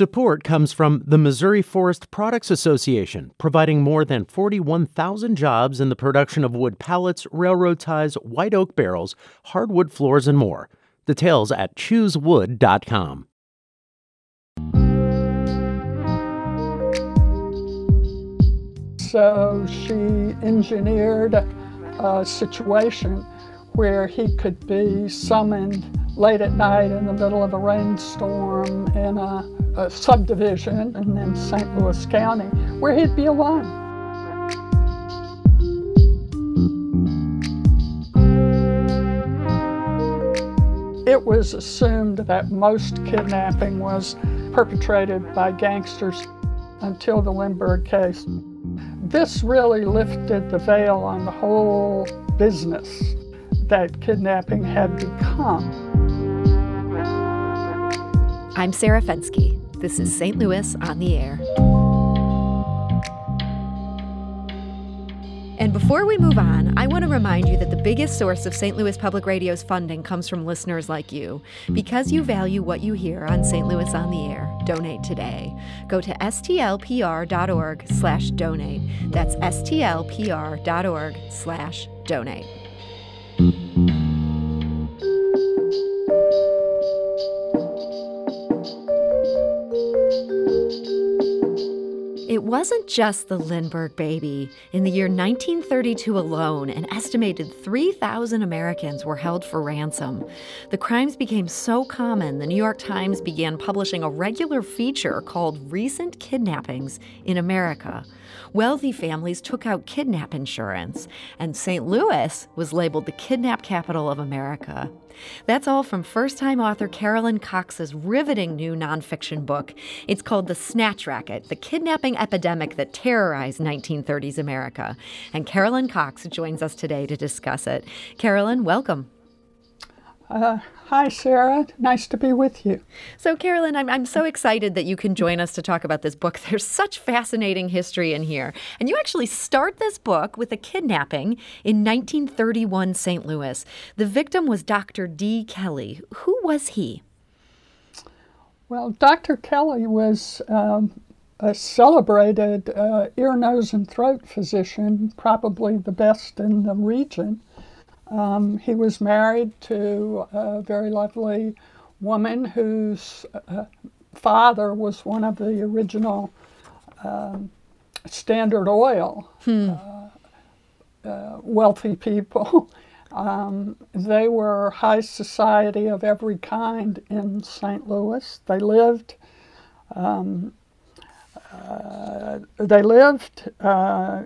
Support comes from the Missouri Forest Products Association, providing more than 41,000 jobs in the production of wood pallets, railroad ties, white oak barrels, hardwood floors, and more. Details at choosewood.com. So she engineered a situation where he could be summoned late at night in the middle of a rainstorm in a, a subdivision in St. Louis County where he'd be alone. It was assumed that most kidnapping was perpetrated by gangsters until the Lindbergh case. This really lifted the veil on the whole business that kidnapping had become. I'm Sarah Fenske. This is St. Louis on the Air. And before we move on, I want to remind you that the biggest source of St. Louis Public Radio's funding comes from listeners like you. Because you value what you hear on St. Louis on the Air, donate today. Go to stlpr.org slash donate. That's stlpr.org slash donate. Wasn't just the Lindbergh baby. In the year 1932 alone, an estimated 3,000 Americans were held for ransom. The crimes became so common, the New York Times began publishing a regular feature called Recent Kidnappings in America. Wealthy families took out kidnap insurance, and St. Louis was labeled the kidnap capital of America. That's all from first time author Carolyn Cox's riveting new nonfiction book. It's called The Snatch Racket The Kidnapping Epidemic That Terrorized 1930s America. And Carolyn Cox joins us today to discuss it. Carolyn, welcome. Uh, hi, Sarah. Nice to be with you. So, Carolyn, I'm, I'm so excited that you can join us to talk about this book. There's such fascinating history in here. And you actually start this book with a kidnapping in 1931 St. Louis. The victim was Dr. D. Kelley. Who was he? Well, Dr. Kelley was um, a celebrated uh, ear, nose, and throat physician, probably the best in the region. Um, he was married to a very lovely woman whose uh, father was one of the original um, Standard Oil hmm. uh, uh, wealthy people. um, they were high society of every kind in St. Louis. They lived. Um, uh, they lived, uh,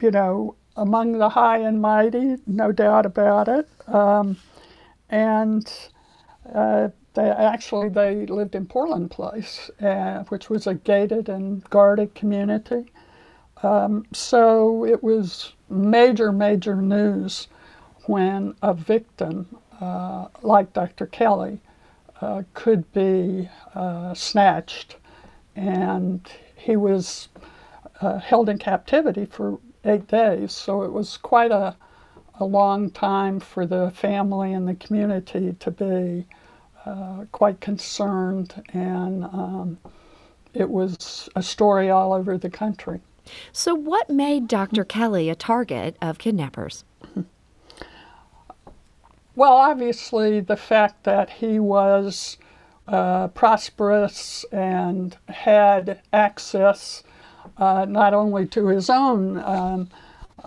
you know, among the high and mighty, no doubt about it. Um, and uh, they actually they lived in Portland Place, uh, which was a gated and guarded community. Um, so it was major, major news when a victim uh, like Dr. Kelley uh, could be snatched, and he was uh, held in captivity for eight days. So it was quite a, a long time for the family and the community to be uh, quite concerned, and um, it was a story all over the country. So, what made Dr. Kelley a target of kidnappers? Well, obviously, the fact that he was uh, prosperous and had access uh, not only to his own um,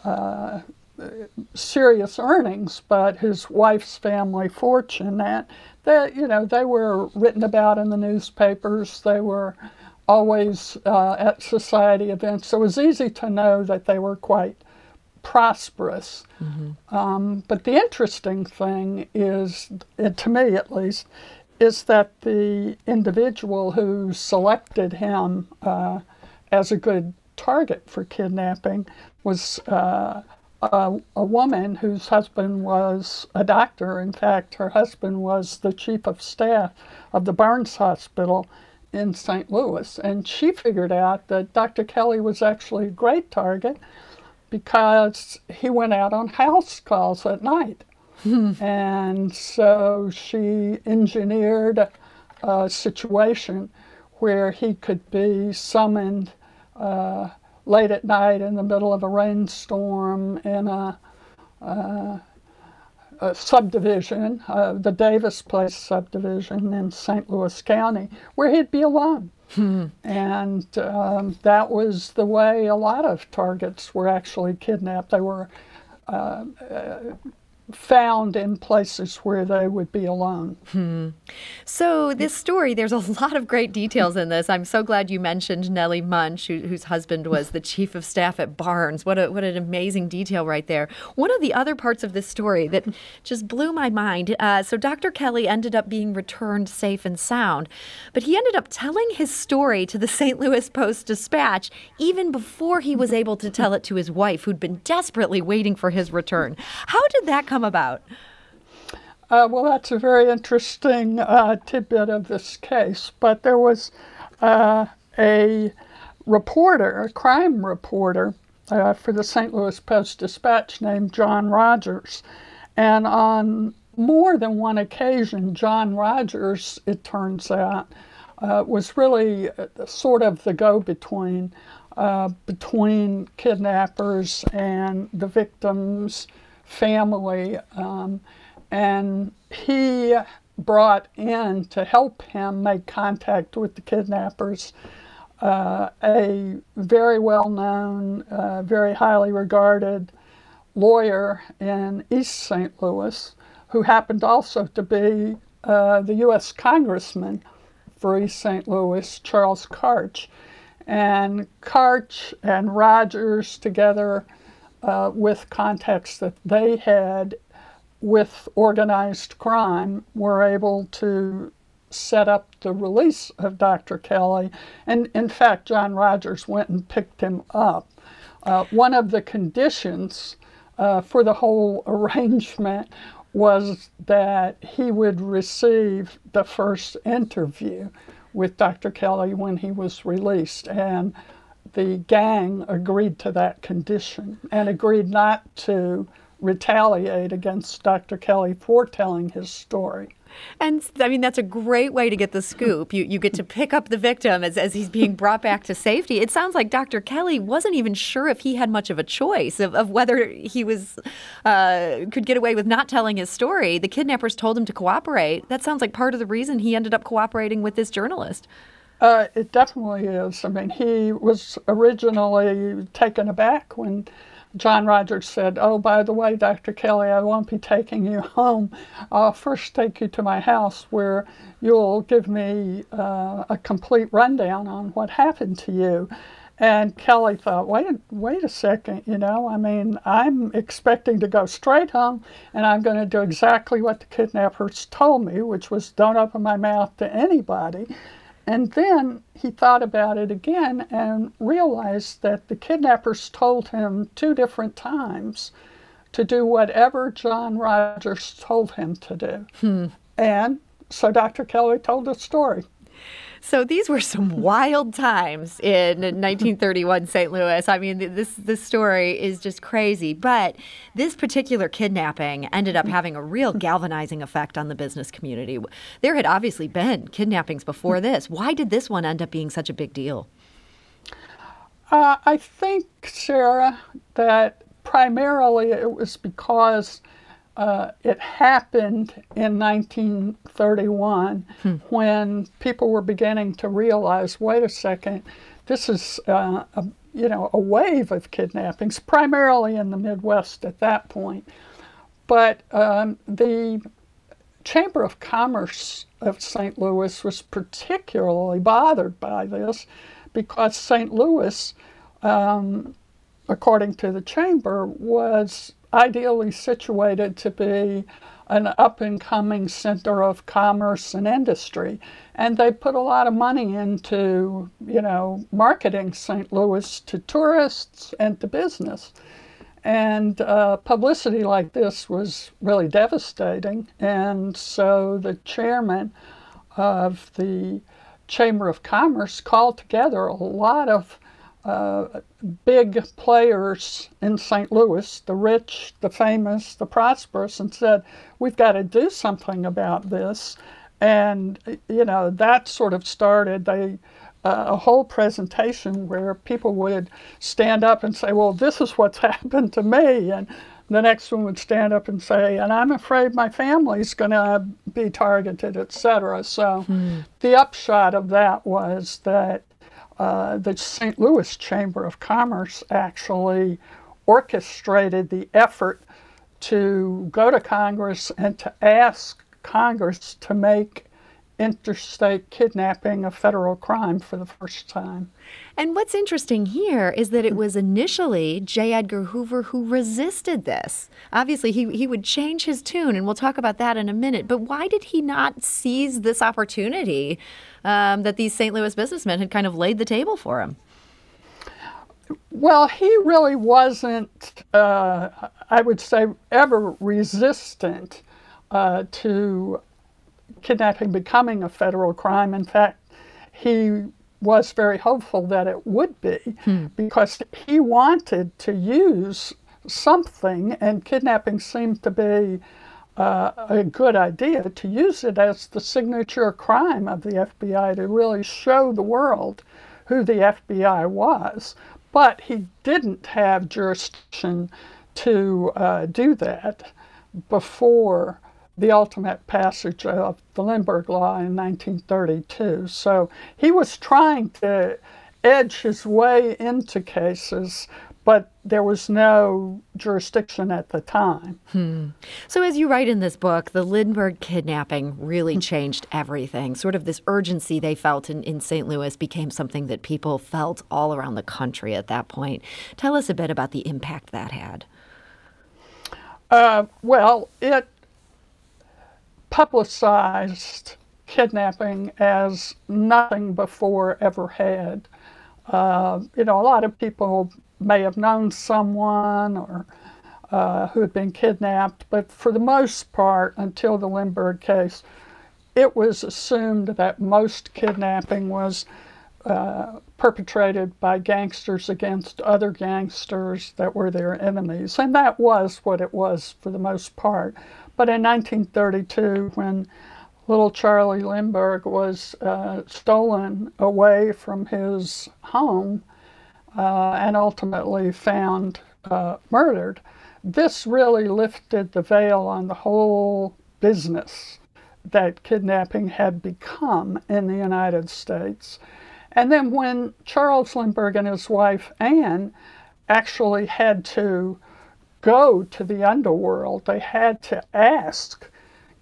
uh, serious earnings, but his wife's family fortune. That that you know they were written about in the newspapers. They were always uh, at society events, so it was easy to know that they were quite prosperous. Mm-hmm. Um, but the interesting thing is, to me at least, is that the individual who selected him uh, as a good target for kidnapping was uh, a, a, woman whose husband was a doctor. In fact, her husband was the chief of staff of the Barnes Hospital in St. Louis. And she figured out that Dr. Kelley was actually a great target because he went out on house calls at night. and so she engineered a situation where he could be summoned uh, late at night in the middle of a rainstorm in a, uh, a subdivision, uh, the Davis Place subdivision in St. Louis County, where he'd be alone. Hmm. And um, that was the way a lot of targets were actually kidnapped. They were uh, uh, found in places where they would be alone. Hmm. So, this story, there's a lot of great details in this. I'm so glad you mentioned Nellie Muench, who, whose husband was the chief of staff at Barnes. What, a, what an amazing detail right there. One of the other parts of this story that just blew my mind uh, so, Dr. Kelley ended up being returned safe and sound, but he ended up telling his story to the St. Louis Post Dispatch even before he was able to tell it to his wife, who'd been desperately waiting for his return. How did that come about? Uh, well, that's a very interesting uh, tidbit of this case. But there was uh, a reporter, a crime reporter uh, for the St. Louis Post Dispatch named John Rogers. And on more than one occasion, John Rogers, it turns out, uh, was really uh, sort of the go between between kidnappers and the victims family. Um, and he brought in to help him make contact with the kidnappers uh, a very well known, uh, very highly regarded lawyer in East St. Louis who happened also to be uh, the U.S. Congressman for East St. Louis, Charles Karch. And Karch and Rogers together uh, with contacts that they had with organized crime were able to set up the release of Dr. Kelley. And in fact, John Rogers went and picked him up. Uh, one of the conditions uh, for the whole arrangement was that he would receive the first interview with Dr. Kelley when he was released. And the gang agreed to that condition and agreed not to retaliate against Dr. Kelley for telling his story. And I mean, that's a great way to get the scoop. You, you get to pick up the victim as, as he's being brought back to safety. It sounds like Dr. Kelley wasn't even sure if he had much of a choice of, of whether he was uh, could get away with not telling his story. The kidnappers told him to cooperate. That sounds like part of the reason he ended up cooperating with this journalist. Uh, it definitely is. I mean, he was originally taken aback when John Rogers said, Oh, by the way, Dr. Kelley, I won't be taking you home. I'll first take you to my house where you'll give me uh, a complete rundown on what happened to you. And Kelley thought, wait, wait a second, you know, I mean, I'm expecting to go straight home and I'm going to do exactly what the kidnappers told me, which was don't open my mouth to anybody. And then he thought about it again and realized that the kidnappers told him two different times to do whatever John Rogers told him to do. Hmm. And so Dr. Kelley told the story. So these were some wild times in 1931 St. Louis. I mean, this this story is just crazy. But this particular kidnapping ended up having a real galvanizing effect on the business community. There had obviously been kidnappings before this. Why did this one end up being such a big deal? Uh, I think, Sarah, that primarily it was because uh, it happened in 1931 hmm. when people were beginning to realize wait a second, this is uh, a, you know, a wave of kidnappings, primarily in the Midwest at that point. But um, the Chamber of Commerce of St. Louis was particularly bothered by this because St. Louis, um, according to the Chamber, was ideally situated to be an up and coming center of commerce and industry. And they put a lot of money into, you know, marketing St. Louis to tourists and to business. And uh, publicity like this was really devastating. And so the chairman of the Chamber of Commerce called together a lot of uh, big players in St. Louis, the rich, the famous, the prosperous, and said, We've got to do something about this. And, you know, that sort of started they, uh, a whole presentation where people would stand up and say, well, this is what's happened to me. And the next one would stand up and say, and I'm afraid my family's going to be targeted, etc. So hmm. the upshot of that was that uh, the St. Louis Chamber of Commerce actually orchestrated the effort to go to Congress and to ask Congress to make interstate kidnapping a federal crime for the first time. And what's interesting here is that it was initially J. Edgar Hoover who resisted this. Obviously, he, he would change his tune, and we'll talk about that in a minute. But why did he not seize this opportunity um, that these St. Louis businessmen had kind of laid the table for him? Well, he really wasn't, uh, I would say, ever resistant uh, to kidnapping becoming a federal crime. In fact, he was very hopeful that it would be hmm. because he wanted to use something, and kidnapping seemed to be uh, a good idea to use it as the signature crime of the FBI to really show the world who the FBI was. But he didn't have jurisdiction to uh, do that before the ultimate passage of the Lindbergh Law in 1932. So he was trying to edge his way into cases, but there was no jurisdiction at the time. Hmm. So, as you write in this book, the Lindbergh kidnapping really hmm. changed everything. Sort of this urgency they felt in, in St. Louis became something that people felt all around the country at that point. Tell us a bit about the impact that had. Uh, well, it publicized kidnapping as nothing before ever had. Uh, you know, a lot of people may have known someone or uh, who had been kidnapped, but for the most part, until the Lindbergh case, it was assumed that most kidnapping was uh, perpetrated by gangsters against other gangsters that were their enemies. And that was what it was for the most part. But in 1932, when little Charlie Lindbergh was uh, stolen away from his home uh, and ultimately found uh, murdered, this really lifted the veil on the whole business that kidnapping had become in the United States. And then when Charles Lindbergh and his wife Anne actually had to go to the underworld. They had to ask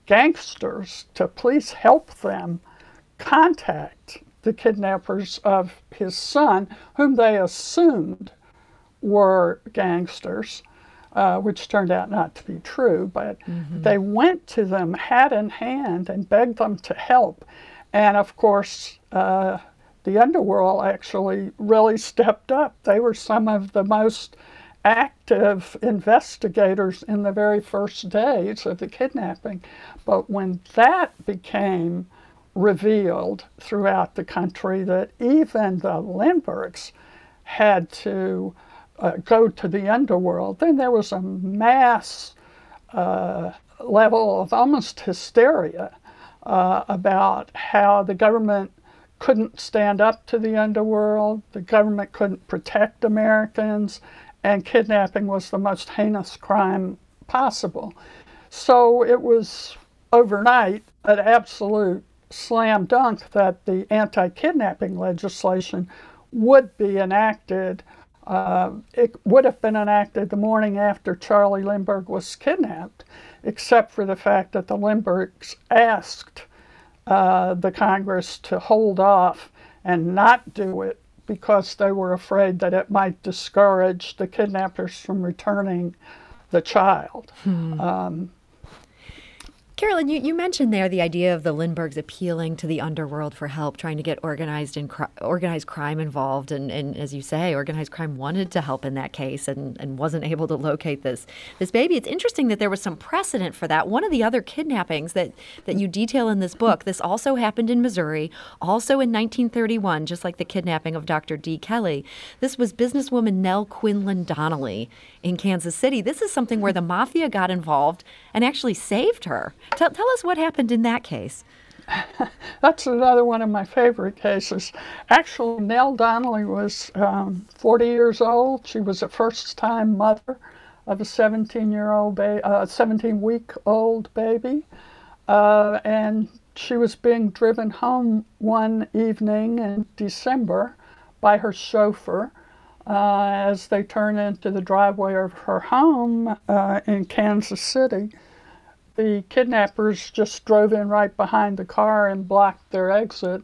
gangsters to please help them contact the kidnappers of his son, whom they assumed were gangsters, uh, which turned out not to be true. But mm-hmm. they went to them hat in hand and begged them to help. And of course, uh, the underworld actually really stepped up. They were some of the most active investigators in the very first days of the kidnapping. But when that became revealed throughout the country, that even the Lindberghs had to uh, go to the underworld, then there was a mass uh, level of almost hysteria uh, about how the government couldn't stand up to the underworld, the government couldn't protect Americans, and kidnapping was the most heinous crime possible. So it was overnight an absolute slam dunk that the anti kidnapping legislation would be enacted. Uh, it would have been enacted the morning after Charlie Lindbergh was kidnapped, except for the fact that the Lindberghs asked uh, the Congress to hold off and not do it because they were afraid that it might discourage the kidnappers from returning the child. Hmm. Um, Carolyn, you, you mentioned there the idea of the Lindberghs appealing to the underworld for help, trying to get organized and cr- organized crime involved, and, and as you say, organized crime wanted to help in that case and, and wasn't able to locate this this baby. It's interesting that there was some precedent for that. One of the other kidnappings that that you detail in this book, this also happened in Missouri, also in 1931, just like the kidnapping of Dr. D. Kelley. This was businesswoman Nell Quinlan Donnelly in Kansas City. This is something where the mafia got involved and actually saved her. Tell, tell us what happened in that case. that's another one of my favorite cases. Actually, Nell Donnelly was um, 40 years old. She was a first-time mother of a 17-year-old, ba- uh, 17-week-old baby, uh, and she was being driven home one evening in December by her chauffeur. Uh, as they turned into the driveway of her home uh, in Kansas City the kidnappers just drove in right behind the car and blocked their exit.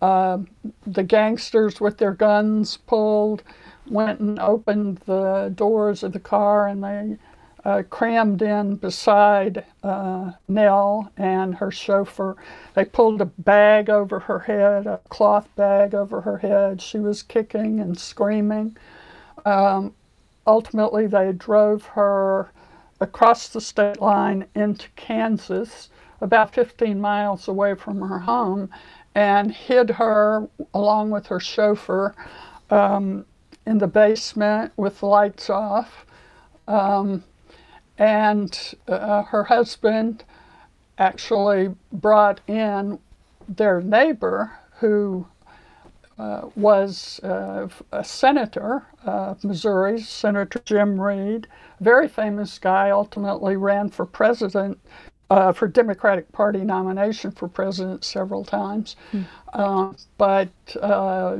Uh, the gangsters, with their guns pulled, went and opened the doors of the car and they uh, crammed in beside uh, Nell and her chauffeur. They pulled a bag over her head, a cloth bag over her head. She was kicking and screaming. Um, ultimately, they drove her across the state line into Kansas, about 15 miles away from her home, and hid her along with her chauffeur um, in the basement with lights off. Um, and uh, her husband actually brought in their neighbor who uh, was uh, a senator of Missouri, Senator Jim Reed, very famous guy, ultimately ran for president, uh, for Democratic Party nomination for president several times. Mm. but uh,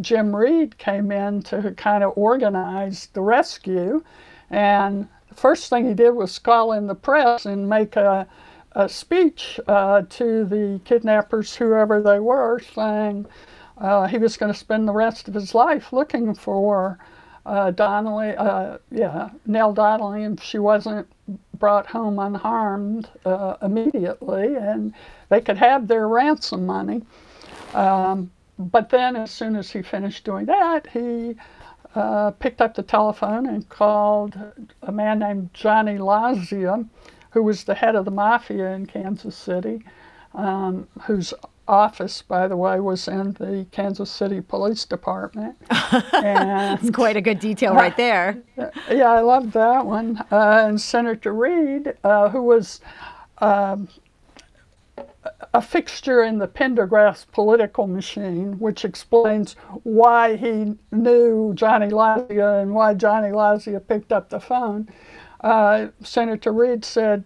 Jim Reed came in to kind of organize the rescue. And the first thing he did was call in the press and make a, a speech uh, to the kidnappers, whoever they were, saying uh, he was going to spend the rest of his life looking for uh, Donnelly, uh, yeah, Nell Donnelly, and she wasn't brought home unharmed uh, immediately, and they could have their ransom money. Um, but then, as soon as he finished doing that, he uh, picked up the telephone and called a man named Johnny Lazia, who was the head of the mafia in Kansas City, um, whose office, by the way, was in the Kansas City Police Department. and it's quite a good detail right there. yeah, I love that one. Uh, and Senator Reed, uh, who was um, a fixture in the Pendergast political machine, which explains why he knew Johnny Lazia and why Johnny Lazia picked up the phone. Uh, Senator Reed said,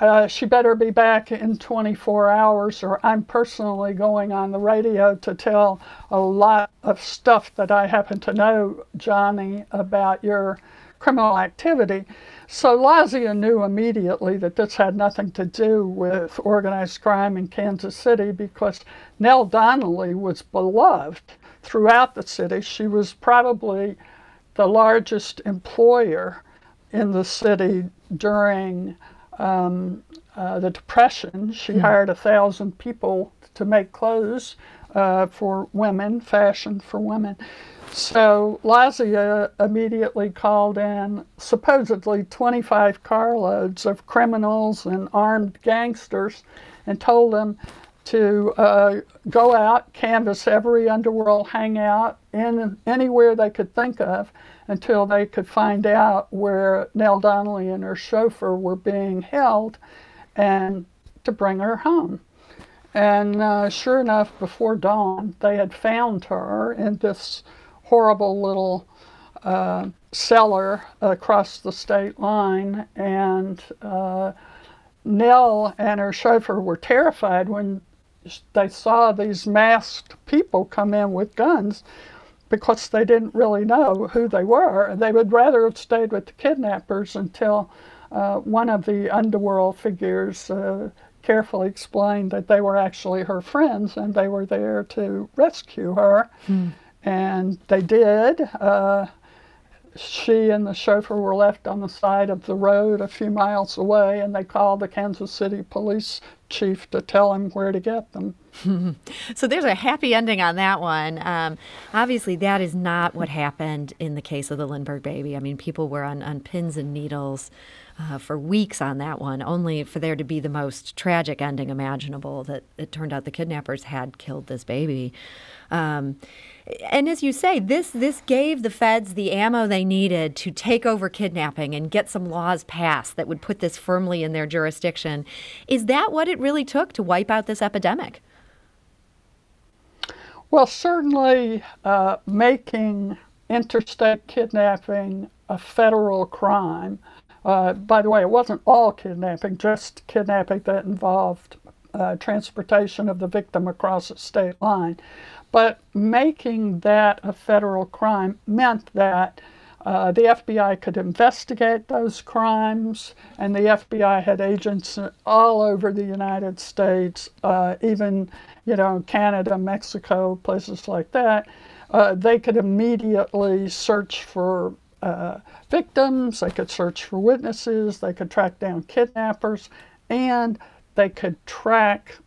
uh, she better be back in 24 hours, or I'm personally going on the radio to tell a lot of stuff that I happen to know, Johnny, about your criminal activity. So Lazia knew immediately that this had nothing to do with organized crime in Kansas City because Nell Donnelly was beloved throughout the city. She was probably the largest employer in the city during um, uh, the Depression. She mm hired a thousand people to make clothes uh, for women, fashion for women. So Lazia immediately called in supposedly 25 carloads of criminals and armed gangsters and told them to uh, go out, canvass every underworld hangout in anywhere they could think of until they could find out where Nell Donnelly and her chauffeur were being held and to bring her home. And uh, sure enough, before dawn, they had found her in this horrible little uh, cellar across the state line. And uh, Nell and her chauffeur were terrified when they saw these masked people come in with guns because they didn't really know who they were. They would rather have stayed with the kidnappers until uh, one of the underworld figures uh, carefully explained that they were actually her friends and they were there to rescue her. Hmm. And they did. Uh, she and the chauffeur were left on the side of the road a few miles away, and they called the Kansas City police chief to tell him where to get them. so there's a happy ending on that one. Um, obviously, that is not what happened in the case of the Lindbergh baby. I mean, people were on, on pins and needles uh, for weeks on that one, only for there to be the most tragic ending imaginable that it turned out the kidnappers had killed this baby. Um, and as you say, this this gave the feds the ammo they needed to take over kidnapping and get some laws passed that would put this firmly in their jurisdiction. Is that what it really took to wipe out this epidemic? Well, certainly uh, making interstate kidnapping a federal crime. Uh, by the way, it wasn't all kidnapping, just kidnapping that involved uh, transportation of the victim across a state line. But making that a federal crime meant that uh, the FBI could investigate those crimes, and the FBI had agents all over the United States, uh, even you know Canada, Mexico, places like that. Uh, they could immediately search for uh, victims, they could search for witnesses, they could track down kidnappers, and they could track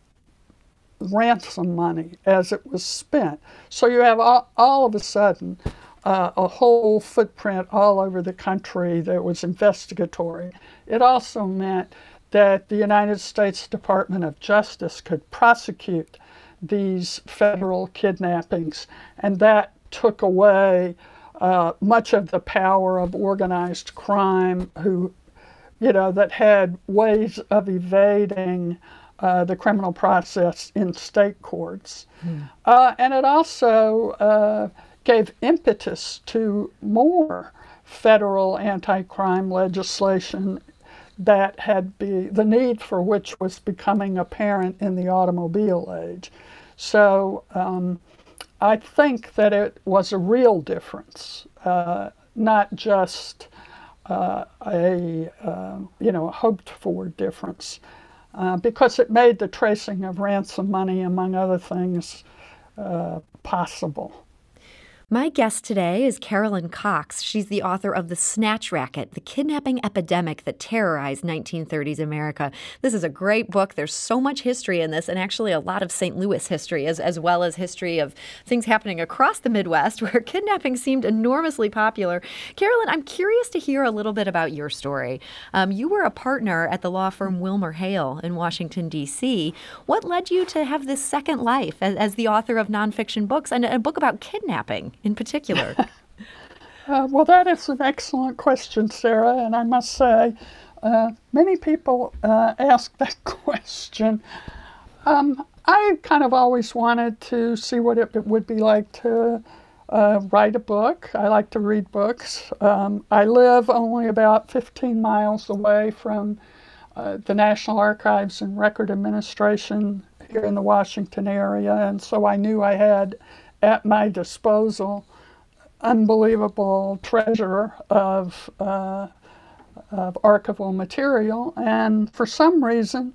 ransom money as it was spent. So you have all, all of a sudden uh, a whole footprint all over the country that was investigatory. It also meant that the United States Department of Justice could prosecute these federal kidnappings, and that took away uh, much of the power of organized crime, who, you know, that had ways of evading uh, the criminal process in state courts. Mm. Uh, and it also uh, gave impetus to more federal anti crime legislation that had be the need for which was becoming apparent in the automobile age. So um, I think that it was a real difference, uh, not just uh, a uh, you know a hoped for difference, uh, because it made the tracing of ransom money, among other things, uh, possible. My guest today is Carolyn Cox. She's the author of The Snatch Racket, the kidnapping epidemic that terrorized 1930s America. This is a great book. There's so much history in this, and actually a lot of St. Louis history, as, as well as history of things happening across the Midwest where kidnapping seemed enormously popular. Carolyn, I'm curious to hear a little bit about your story. Um, you were a partner at the law firm Wilmer Hale in Washington, D.C. What led you to have this second life as, as the author of nonfiction books and a book about kidnapping? In particular? uh, well, that is an excellent question, Sarah, and I must say, uh, many people uh, ask that question. Um, I kind of always wanted to see what it, would be like to uh, write a book. I like to read books. Um, I live only about 15 miles away from uh, the National Archives and Record Administration here in the Washington area, and so I knew I had at my disposal unbelievable treasure of, uh, of archival material. And for some reason,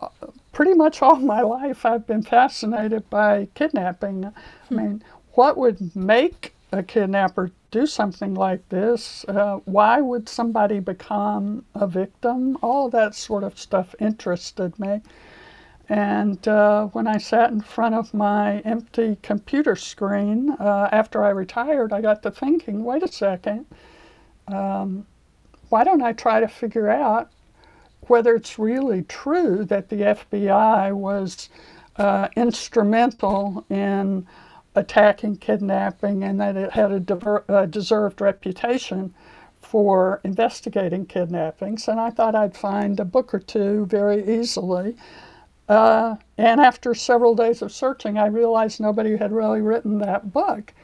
uh, pretty much all my life, I've been fascinated by kidnapping. I hmm. mean, what would make a kidnapper do something like this? Uh, why would somebody become a victim? All that sort of stuff interested me. And uh, when I sat in front of my empty computer screen uh, after I retired, I got to thinking wait a second, um, why don't I try to figure out whether it's really true that the FBI was uh, instrumental in attacking kidnapping and that it had a diver- deserved reputation for investigating kidnappings. And I thought I'd find a book or two very easily uh, and after several days of searching, I realized nobody had really written that book.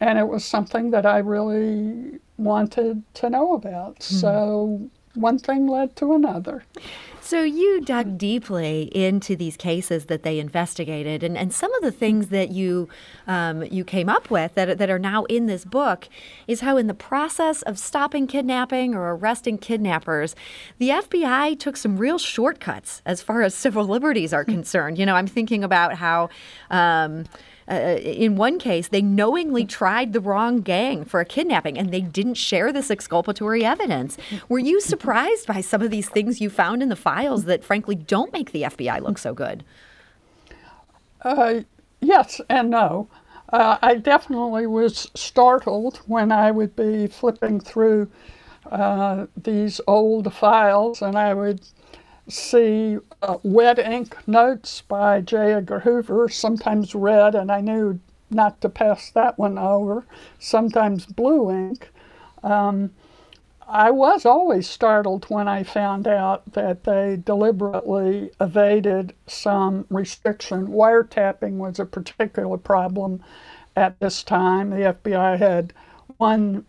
And it was something that I really wanted to know about. Mm-hmm. So one thing led to another. So you dug deeply into these cases that they investigated, and, and some of the things that you um, you came up with that, that are now in this book is how in the process of stopping kidnapping or arresting kidnappers, the FBI took some real shortcuts as far as civil liberties are concerned. You know, I'm thinking about how. Um, uh, in one case, they knowingly tried the wrong gang for a kidnapping and they didn't share this exculpatory evidence. Were you surprised by some of these things you found in the files that, frankly, don't make the FBI look so good? Uh, yes and no. Uh, I definitely was startled when I would be flipping through uh, these old files, and I would see uh, wet ink notes by J. Edgar Hoover, sometimes red, and I knew not to pass that one over, sometimes blue ink. Um, I was always startled when I found out that they deliberately evaded some restriction. Wiretapping was a particular problem at this time. The FBI had one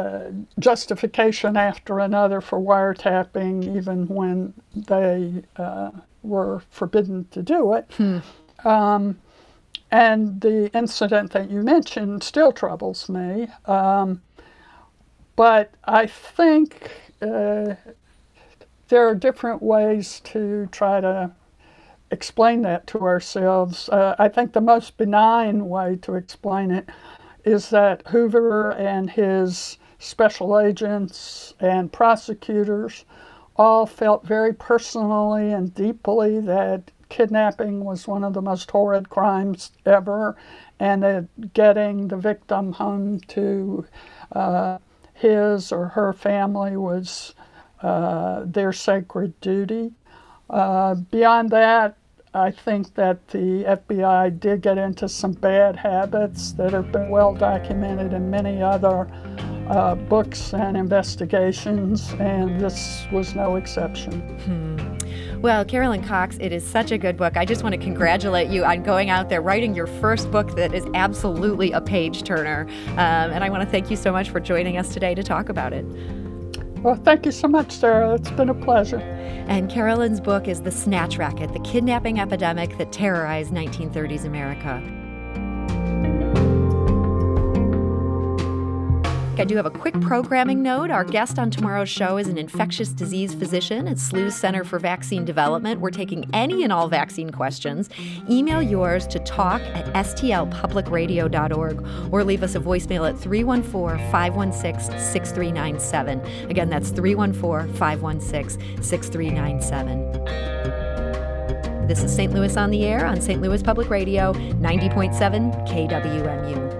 uh, justification after another for wiretapping, even when they uh, were forbidden to do it. Hmm. Um, and the incident that you mentioned still troubles me. Um, but I think uh, there are different ways to try to explain that to ourselves. Uh, I think the most benign way to explain it is that Hoover and his special agents and prosecutors all felt very personally and deeply that kidnapping was one of the most horrid crimes ever, and that getting the victim home to uh, his or her family was uh, their sacred duty. Uh, beyond that, I think that the FBI did get into some bad habits that have been well documented in many other uh, books and investigations, and this was no exception. Hmm. Well, Carolyn Cox, it is such a good book. I just want to congratulate you on going out there writing your first book that is absolutely a page turner. Um, and I want to thank you so much for joining us today to talk about it. Well, thank you so much, Sarah. It's been a pleasure. And Carolyn's book is The Snatch Racket, the kidnapping epidemic that terrorized 1930s America. I do have a quick programming note. Our guest on tomorrow's show is an infectious disease physician at SLU's Center for Vaccine Development. We're taking any and all vaccine questions. Email yours to talk at stlpublicradio.org or leave us a voicemail at 314 516 6397. Again, that's 314 516 6397. This is St. Louis on the Air on St. Louis Public Radio, 90.7 KWMU.